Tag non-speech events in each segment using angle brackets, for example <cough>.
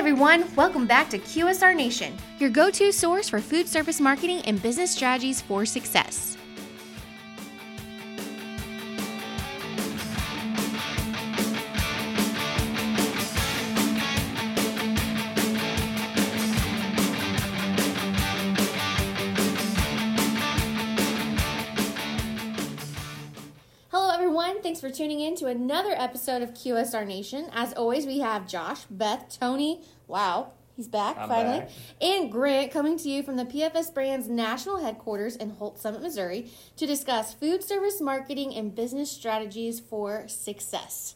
everyone, welcome back to QSR Nation, your go to source for food service marketing and business strategies for success. Hello, everyone. Thanks for tuning in to another episode of QSR Nation. As always, we have Josh, Beth, Tony. Wow, he's back I'm finally. back. And Grant coming to you from the PFS Brands national headquarters in Holts Summit, Missouri to discuss food service marketing and business strategies for success.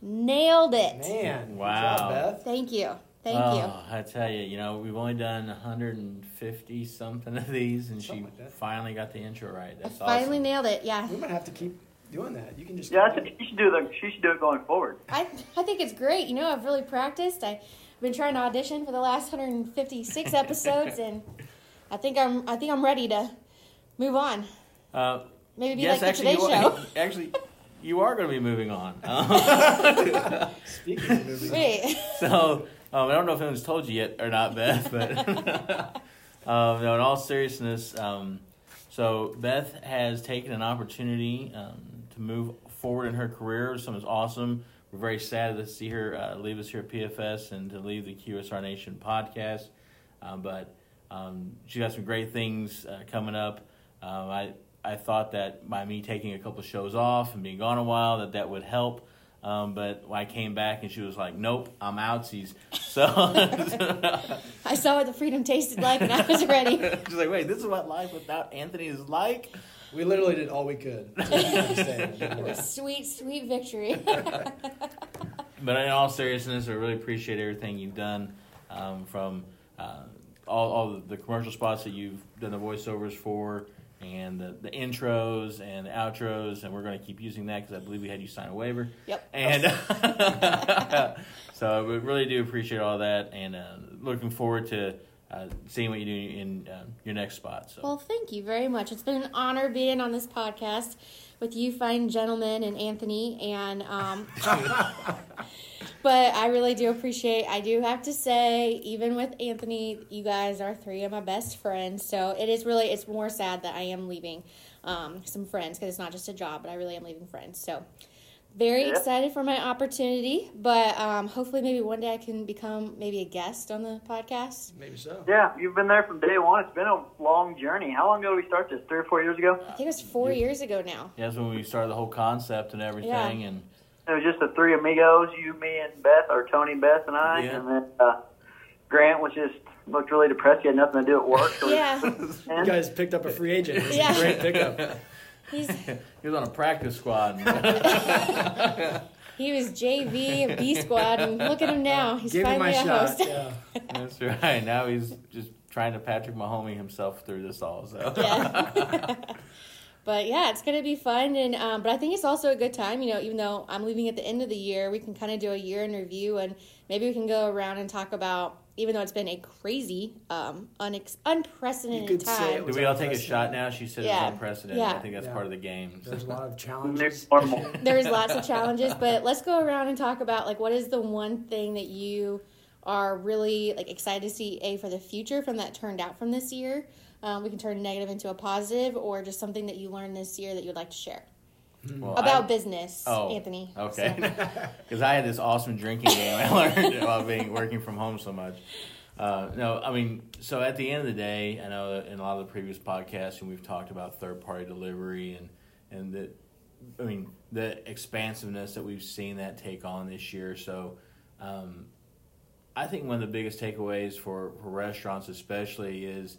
Nailed it. Man, good Wow. job, Beth. Thank you. Thank oh, you. I tell you, you know, we've only done 150 something of these, and Something she like finally got the intro right. I That's finally awesome. nailed it. Yeah. We might have to keep doing that. You can just Yeah, I think she should do the. She should do it going forward. I, I think it's great. You know, I've really practiced. I've been trying to audition for the last 156 episodes, and I think I'm I think I'm ready to move on. Uh, Maybe be yes, like actually, the Today you Show. are, <laughs> actually, you are going to be moving on. Um, <laughs> speaking of moving. Wait. <laughs> so um, I don't know if anyone's told you yet or not, Beth, but um, no. In all seriousness, um, so Beth has taken an opportunity um, to move forward in her career. Something's awesome. We're very sad to see her uh, leave us here at PFS and to leave the QSR Nation podcast. Um, but um, she got some great things uh, coming up. Um, I I thought that by me taking a couple shows off and being gone a while that that would help. Um, but when I came back and she was like, "Nope, I'm outsies." <laughs> So I saw what the freedom tasted like, and I was ready. <laughs> she's like, "Wait, this is what life without Anthony is like." We literally did all we could to <laughs> keep. It didn't. Sweet, sweet victory. <laughs> But in all seriousness, I really appreciate everything you've done um, from uh, all, all the commercial spots that you've done the voiceovers for, and the, the intros and the outros, and we're going to keep using that because I believe we had you sign a waiver. Yep. And <laughs> so we really do appreciate all that, and uh, looking forward to uh, seeing what you do in uh, your next spot. So. Well, thank you very much. It's been an honor being on this podcast with you fine gentlemen and Anthony and um <laughs> but I really do appreciate I do have to say even with Anthony you guys are three of my best friends so it is really it's more sad that I am leaving um, some friends because it's not just a job but I really am leaving friends so very Yeah. excited for my opportunity but um, hopefully maybe one day I can become maybe a guest on the podcast Maybe so. Yeah, you've been there from day one. It's been a long journey. How long ago did we start this? Three or four years ago. I think it was four years ago now Yeah, that's when we started the whole concept and everything, Yeah. and It was just the three amigos, you, me, and Beth, or Tony, Beth, and I. Yeah. And then uh, Grant was just looked really depressed. He had nothing to do at work. So we <laughs> Yeah. <laughs> You guys picked up a free agent. It's Yeah. a great pickup. <laughs> he's <laughs> he was on a practice squad. <laughs> <laughs> He was JV of B squad, and look at him now. He's Give finally my a shot. host. Yeah. That's right. Now he's just trying to Patrick Mahomey himself through this all. So Yeah. but yeah, it's gonna be fun, and um, but I think it's also a good time. You know, even though I'm leaving at the end of the year, we can kind of do a year in review, and maybe we can go around and talk about. Even though it's been a crazy, um, unex- unprecedented You could say time. it do we all take a shot now? She said Yeah. it's unprecedented. Yeah. I think that's Yeah. part of the game. There's a lot of <laughs> challenges. There's lots of challenges, but let's go around and talk about like what is the one thing that you are really like excited to see a for the future from that turned out from this year. Um, we can turn negative into a positive, or just something that you learned this year that you'd like to share Well, about I- business, Oh, Anthony. Okay. So- <laughs> Because I had this awesome drinking game I learned <laughs> about being working from home so much. Uh, no, I mean, so at the end of the day, I know that in a lot of the previous podcasts, and we've talked about third party delivery and and the, I mean, the expansiveness that we've seen that take on this year. So, um, I think one of the biggest takeaways for, for restaurants, especially, is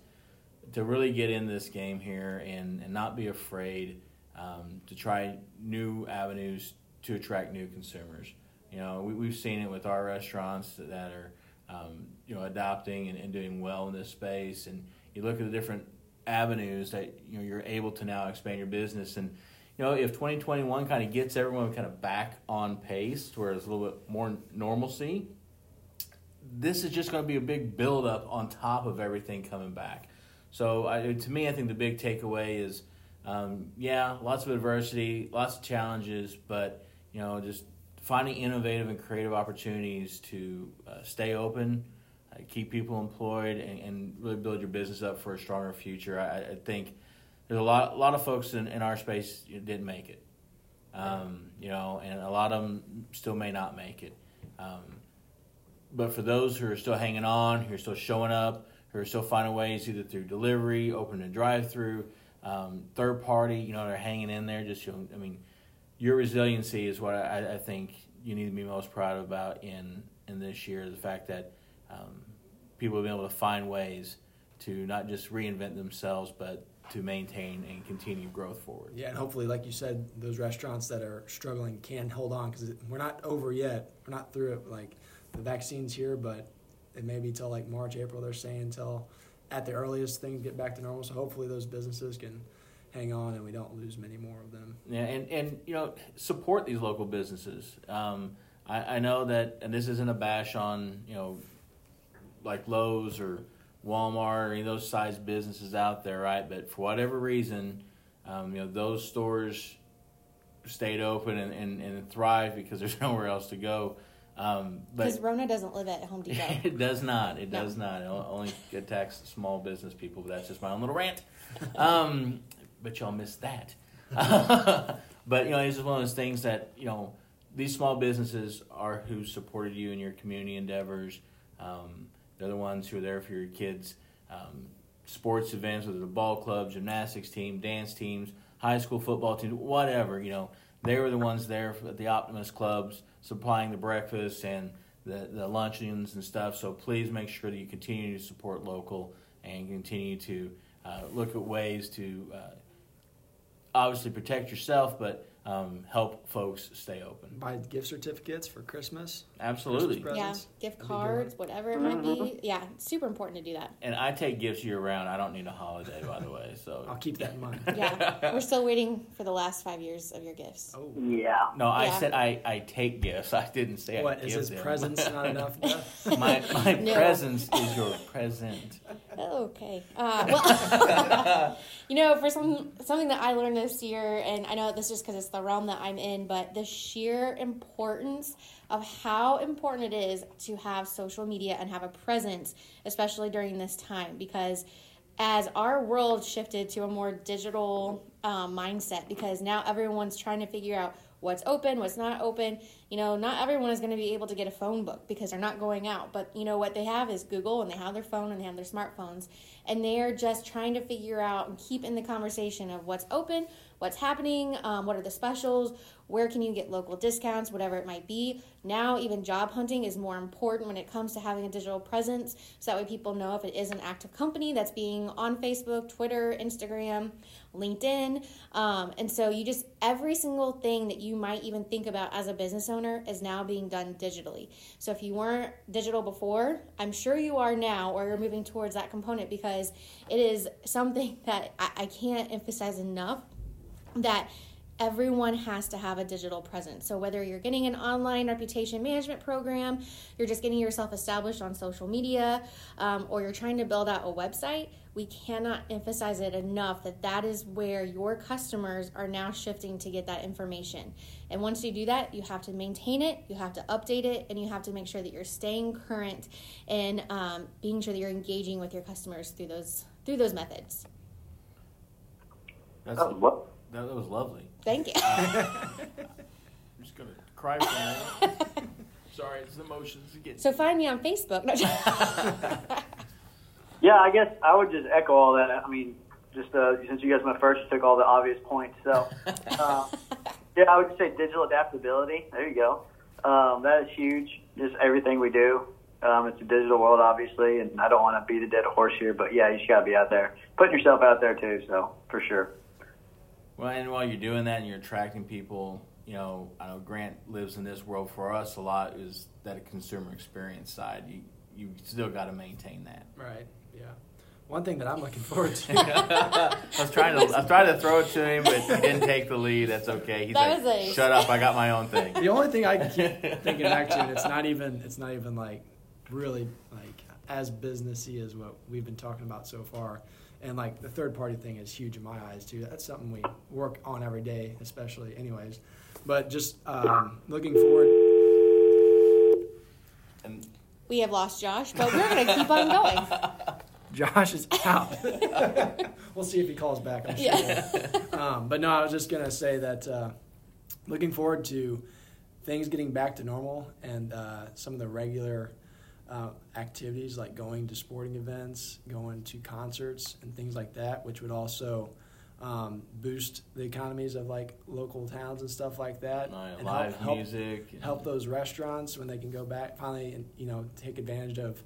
to really get in this game here and, and not be afraid um, to try new avenues to attract new consumers. You know, we, we've seen it with our restaurants that are, um, you know, adopting and, and doing well in this space. And you look at the different avenues that you know you're able to now expand your business. And you know, if 2021 kind of gets everyone kind of back on pace, where it's a little bit more normalcy, this is just going to be a big buildup on top of everything coming back. So I, to me, I think the big takeaway is, um, yeah, lots of adversity, lots of challenges, but you know, just finding innovative and creative opportunities to uh, stay open, uh, keep people employed, and, and, really build your business up for a stronger future. I, I think there's a lot, a lot of folks in, in our space didn't make it, um, you know, and a lot of them still may not make it. Um, but for those who are still hanging on, who are still showing up, who are still finding ways either through delivery, open and drive-through, um, third party, you know, they're hanging in there. Just, showing, I mean, your resiliency is what I, I, think you need to be most proud about in in this year. The fact that um, people have been able to find ways to not just reinvent themselves, but to maintain and continue growth forward. Yeah, and hopefully, like you said, those restaurants that are struggling can hold on because we're not over yet. We're not through it. Like the vaccine's here, but it may be till like March, April. They're saying until at the earliest things get back to normal. So hopefully, those businesses can hang on and we don't lose many more of them. Yeah, and, and you know, support these local businesses. Um, I, I know that, and this isn't a bash on, you know, like Lowe's or Walmart or any of those size businesses out there, right? But for whatever reason, um, you know, those stores stayed open and, and, and thrive because there's <laughs> nowhere else to go. Um, because Rona doesn't live at Home Depot. <laughs> it does not. It no. does not. It only attacks small business people. But that's just my own little rant. Um, but y'all missed that. <laughs> but you know, it's just one of those things that you know these small businesses are who supported you in your community endeavors. Um, they're the ones who are there for your kids' um, sports events, whether the ball club, gymnastics team, dance teams, high school football team, whatever. You know, they were the ones there at the Optimist clubs supplying the breakfast and the, the luncheons and stuff. So please make sure that you continue to support local and continue to uh, look at ways to uh, obviously protect yourself, but um, help folks stay open. Buy gift certificates for Christmas. Absolutely. Yeah, gift cards, whatever it might be. Mm-hmm. Yeah, super important to do that. And I take gifts year round. I don't need a holiday, by the way. So I'll keep that in mind. <laughs> yeah, we're still waiting for the last five years of your gifts. Oh yeah. No, I yeah. said I, I take gifts. <laughs> I didn't say what I is his them. presents not enough? <laughs> my my no. presence is your present. Okay. Uh, well, you know, for some something that I learned this year, and I know this just because it's the realm that I'm in, but the sheer importance of how important it is to have social media and have a presence, especially during this time, because as our world shifted to a more digital um, mindset, because now everyone's trying to figure out what's open, what's not open. You know, not everyone is going to be able to get a phone book because they're not going out. But you know what they have is Google and they have their phone and they have their smartphones. And they're just trying to figure out and keep in the conversation of what's open, what's happening, um, what are the specials, where can you get local discounts, whatever it might be. Now, even job hunting is more important when it comes to having a digital presence, so that way people know if it is an active company that's being on Facebook, Twitter, Instagram, LinkedIn. Um, and so you just, every single thing that you might even think about as a business owner is now being done digitally. So if you weren't digital before, I'm sure you are now, or you're moving towards that component because it is something <laughs> that I, I can't emphasize enough that everyone has to have a digital presence. So, whether you're getting an online reputation management program, you're just getting yourself established on social media, um, or you're trying to build out a website, we cannot emphasize it enough that that is where your customers are now shifting to get that information. And once you do that, you have to maintain it, you have to update it, and you have to make sure that you're staying current and um, being sure that you're engaging with your customers through those through those methods. That's what? That, that was lovely. Thank you. <laughs> I'm just gonna cry for a minute. <laughs> Sorry, it's the emotions again. So find me on Facebook. No, yeah, I guess I would just echo all that. I mean, just uh, since you guys went first, you took all the obvious points. So, uh, <laughs> yeah, I would just say digital adaptability. There you go. Um, that is huge. Just everything we do. Um, it's a digital world, obviously, and I don't want to beat a dead horse here, but yeah, you just got to be out there, putting yourself out there too. So, for sure. Well, and while you're doing that and you're attracting people, you know, I know Grant lives in this world. For us, a lot is that consumer experience side. You you still got to maintain that. Right. Yeah. One thing that I'm looking forward to. <laughs> I was trying to I was trying to throw it to him, but he didn't take the lead. That's okay. He's that like, a... "Shut up! I got my own thing." The only thing I can keep <laughs> thinking back to, and it's not even it's not even like really like as businessy as what we've been talking about so far and like the third party thing is huge in my eyes too. That's something we work on every day especially anyways. But just um, looking forward. And we have lost josh but we're going to keep on going. <laughs> Josh is out. <laughs> We'll see if he calls back i'm sure yeah. um, but no i was just going to say that uh, looking forward to things getting back to normal and uh, some of the regular uh, activities like going to sporting events, going to concerts, and things like that, which would also um, boost the economies of like local towns and stuff like that, Uh, and live help, help music. help those restaurants when they can go back finally and you know take advantage of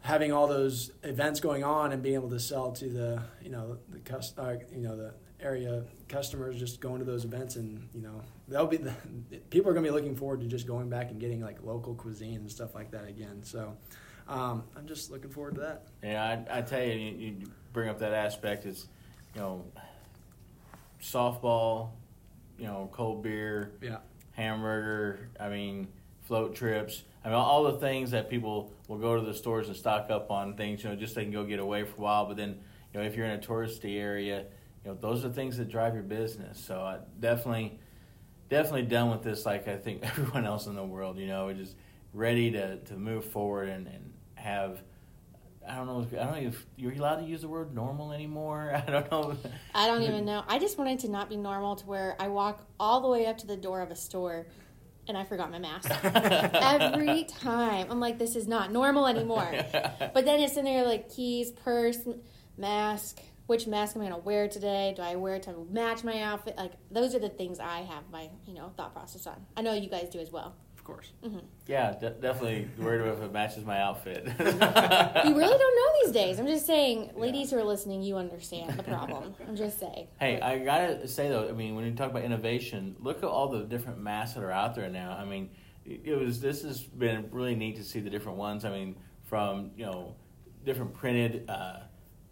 having all those events going on and being able to sell to the you know the cus- uh, you know the area customers just going to those events and you know they'll be the, <laughs> people are going to be looking forward to just going back and getting like local cuisine and stuff like that again so um, I'm just looking forward to that Yeah, I, I tell you, you, you bring up that aspect. is you know, softball, you know, cold beer, yeah hamburger. I mean, float trips. I mean, all the things that people will go to the stores and stock up on things. You know, just so they can go get away for a while. But then, you know, if you're in a touristy area, you know, those are things that drive your business. So I definitely, definitely done with this. Like I think <laughs> everyone else in the world. You know, just ready to to move forward and and have. I don't know. If, I don't know if you're allowed to use the word normal anymore. <laughs> I don't know. I don't even know. I just wanted to not be normal to where I walk all the way up to the door of a store and I forgot my mask. <laughs> Every time. I'm like, this is not normal anymore. But then it's in there like keys, purse, mask. Which mask am I going to wear today? Do I wear it to match my outfit? Like, those are the things I have my, you know, thought process on. I know you guys do as well. of course Yeah, de- definitely worried about if it matches my outfit. <laughs> You really don't know these days. I'm just saying, ladies who are listening, you understand the problem. <laughs> I'm just saying. Hey, I gotta say though, I mean, when you talk about innovation, look at all the different masks that are out there now. I mean, it it was this has been really neat to see the different ones. I mean, from you know, different printed uh,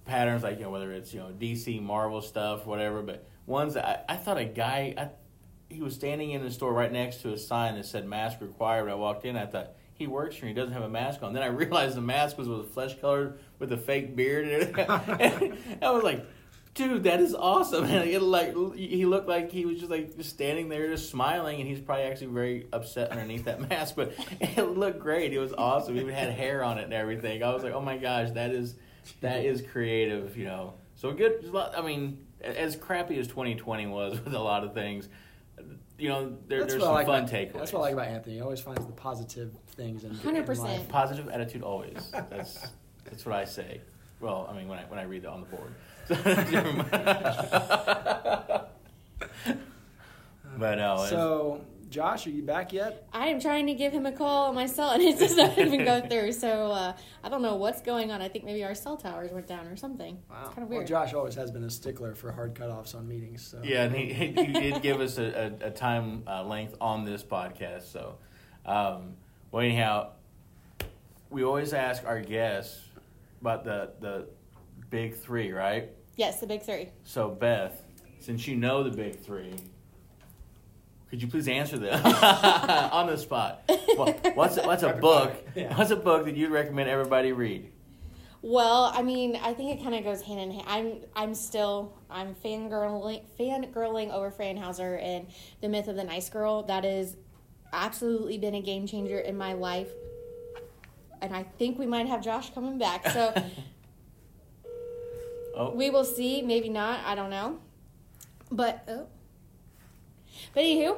patterns, like you know, whether it's you know DC Marvel stuff, whatever. But ones that I, I thought a guy, I, he was standing in the store right next to a sign that said "mask required." I walked in, I thought. He works here. He doesn't have a mask on. Then I <laughs> realized the mask was with flesh colored with a fake beard. And everything. <laughs> <laughs> I was like, dude, that is awesome. And it like he looked like he was just like just standing there, just smiling, and he's probably actually very upset underneath that mask. But it looked great. It was awesome. He even had hair on it and everything. I was like, oh my gosh, that is that is creative. You know, so good. I mean, as crappy as 2020 was <laughs> with a lot of things. You know, there, there's some like fun about, takeaways. that's what I like about Anthony he always finds the positive things in, in 100%. life. Positive attitude always. That's that's what I say. Well, I mean when I when I read it on the board. <laughs> <laughs> but no, it's- so Josh are you back yet I am trying to give him a call on my cell, and it does not even go <laughs> through. So uh, I don't know what's going on. I think maybe our cell towers went down or something. Wow. It's kind of Well, weird. Josh always has been a stickler for hard cutoffs on meetings. So yeah, and he, he he did give us a, a, a time uh, length on this podcast. So, um, well, anyhow, we always ask our guests about the the big three, right? yes, the big three. So, Beth, since you know the big three, could you please answer them <laughs> <laughs> on the spot? What, what's what's a book? yeah. What's a book that you'd recommend everybody read? Well, I mean, I think it kind of goes hand in hand. I'm, I'm still, I'm fangirling, fangirling over Fran Hauser and the myth of the nice girl. That has absolutely been a game changer in my life. And I think we might have Josh coming back. So Oh, <laughs> we will see. Maybe not. I don't know. But oh. But anywho,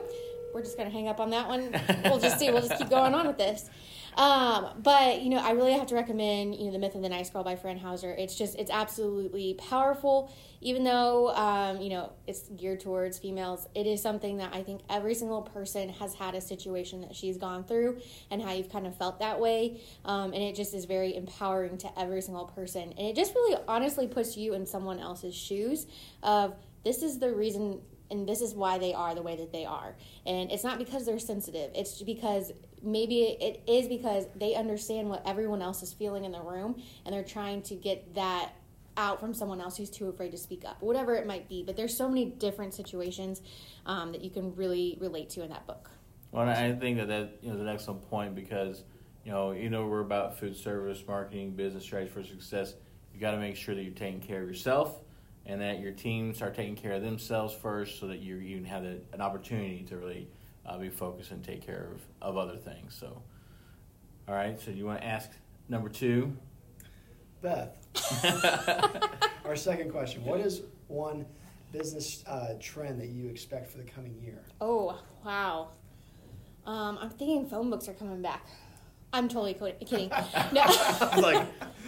we're just gonna hang up on that one. We'll just see. We'll just keep going on with this. Um, but you know, I really have to recommend you know the Myth of the Nice Girl by Fran Hauser. It's just it's absolutely powerful. Even though um, you know it's geared towards females, it is something that I think every single person has had a situation that she's gone through, and how you've kind of felt that way. Um, and it just is very empowering to every single person, and it just really honestly puts you in someone else's shoes. Of this is the reason and this is why they are the way that they are. And it's not because they're sensitive. It's because maybe it is because they understand what everyone else is feeling in the room and they're trying to get that out from someone else who's too afraid to speak up, whatever it might be. But there's so many different situations um, that you can really relate to in that book. Well, I think that that is an excellent point because you know you know we're about food service marketing, business strategy for success. You got to make sure that you're taking care of yourself and that your teams are taking care of themselves first, so that you even have the, an opportunity to really uh, be focused and take care of, of other things. So, All right. So you want to ask number two? Beth, <laughs> our second question: What is one business uh, trend that you expect for the coming year? Oh wow. Um, I'm thinking phone books are coming back. I'm totally kidding. <laughs> No. I was like,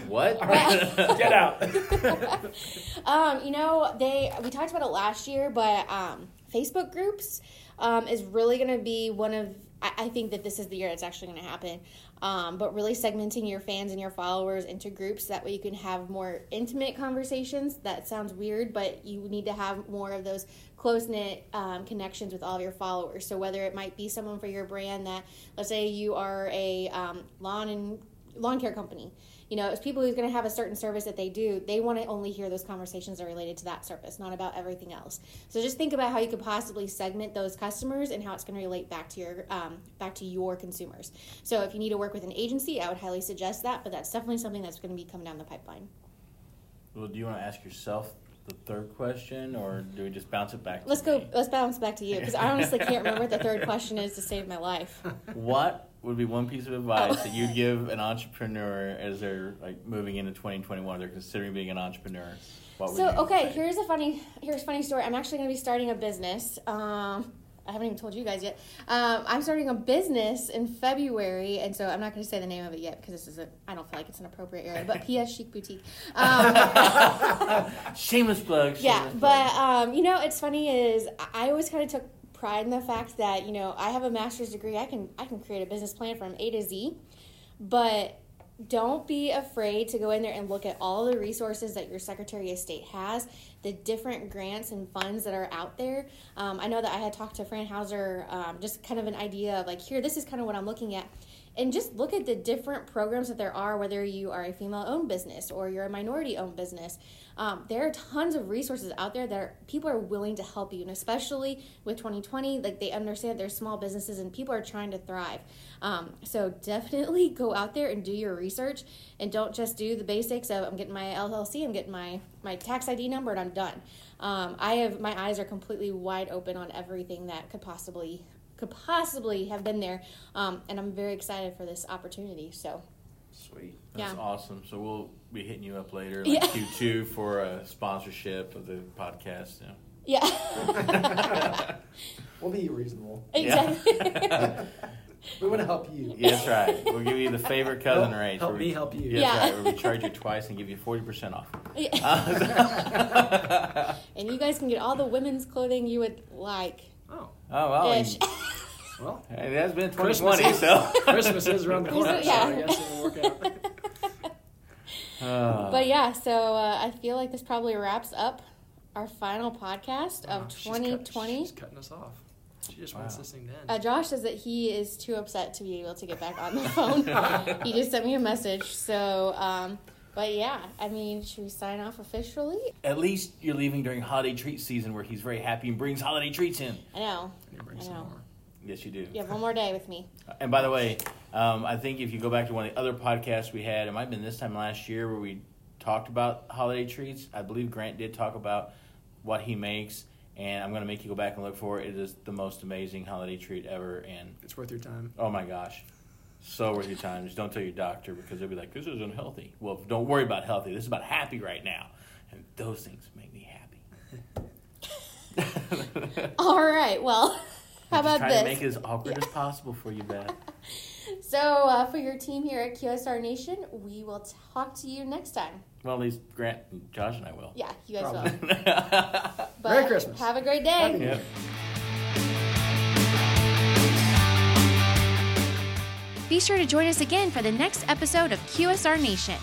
what? <laughs> Get out. <laughs> um, you know, they we talked about it last year, but um, Facebook groups um, is really going to be one of. I, think that this is the year it's actually going to happen. Um, but really segmenting your fans and your followers into groups that way you can have more intimate conversations. That sounds weird, but you need to have more of those close knit um, connections with all of your followers. So whether it might be someone for your brand that, let's say you are a um, lawn and lawn care company you know, it's people who's going to have a certain service that they do, they want to only hear those conversations that are related to that service, not about everything else. So just think about how you could possibly segment those customers and how it's going to relate back to your um, back to your consumers. So if you need to work with an agency, I would highly suggest that, but that's definitely something that's going to be coming down the pipeline. Well, do you want to ask yourself the third question, or do we just bounce it back? Let's to go. me? Let's bounce back to you because I honestly can't remember what the third question is to save my life. What would be one piece of advice Oh. that you'd give an entrepreneur as they're like moving into 2021? They're considering being an entrepreneur. What So okay, say? here's a funny here's a funny story. I'm actually going to be starting a business. Um, I haven't even told you guys yet. Um, I'm starting a business in February, and so I'm not going to say the name of it yet because this is a I don't feel like it's an appropriate area. But <laughs> PS Chic Boutique. <laughs> Um, shameless plug. Shameless yeah, plug. but um, you know, it's funny is I always kind of took pride in the fact that you know I have a master's degree. I can I can create a business plan from A to Z, but don't be afraid to go in there and look at all the resources that your Secretary of State has, the different grants and funds that are out there. Um, I know that I had talked to Fran Hauser, um, just kind of an idea of like, here, this is kind of what I'm looking at. And just look at the different programs that there are, whether you are a female owned business or you're a minority owned business. Um, there are tons of resources out there that are, people are willing to help you. And especially with 2020, like they understand there's small businesses and people are trying to thrive. Um, so definitely <laughs> go out there and do your research and don't just do the basics of I'm getting my LLC, I'm getting my, my tax ID number, and I'm done. Um, I have my eyes are completely wide open on everything that could possibly could possibly have been there, um, and I'm very excited for this opportunity. So Sweet. That's Yeah. awesome. So we'll be hitting you up later, like Yeah. Q2, for a sponsorship of the podcast. You know. yeah, <laughs> We'll be reasonable. exactly. <laughs> We want to help you. Yeah, that's right. We'll give you the favorite cousin Help- rate. help where me we- help you. Yeah, Yeah. right. Where we charge you twice and give you 40% off. Yeah. Uh, <laughs> and you guys can get all the women's clothing you would like. Oh, oh, <laughs> well. Ish. well, It has been Christmas 2020, is- so. <laughs> Christmas is around the corner, Yeah. so I guess it'll work out. <laughs> Uh, But yeah, so uh, I feel like this probably wraps up our final podcast of Wow, she's cut- 2020. she's cutting us off. She just wants this thing done. Uh, Josh says that he is too upset to be able to get back on the phone. he just sent me a message. So, um, but yeah, I mean, should we sign off officially? At least you're leaving during holiday treat season where he's very happy and brings holiday treats in. I know. I need to bring I some know. more. Yes, you do. You have one more day with me. <laughs> And by the way, um, I think if you go back to one of the other podcasts we had, it might have been this time last year where we talked about holiday treats. I believe Grant did talk about what he makes, and I'm going to make you go back and look for it. It is the most amazing holiday treat ever, and It's worth your time. oh my gosh, so worth your time. Just don't tell your doctor because they'll be like, "This is unhealthy." Well, don't worry about healthy. This is about happy right now, and those things make me happy. <laughs> All right. Well, <laughs> how I'm about trying this? to make it as awkward as <laughs> possible for you, Beth. So, uh, for your team here at QSR Nation, we will talk to you next time. Well, at least Grant, and Josh, and I will. Yeah, you guys Probably. will. But Merry Christmas. Have a great day. Be sure to join us again for the next episode of QSR Nation.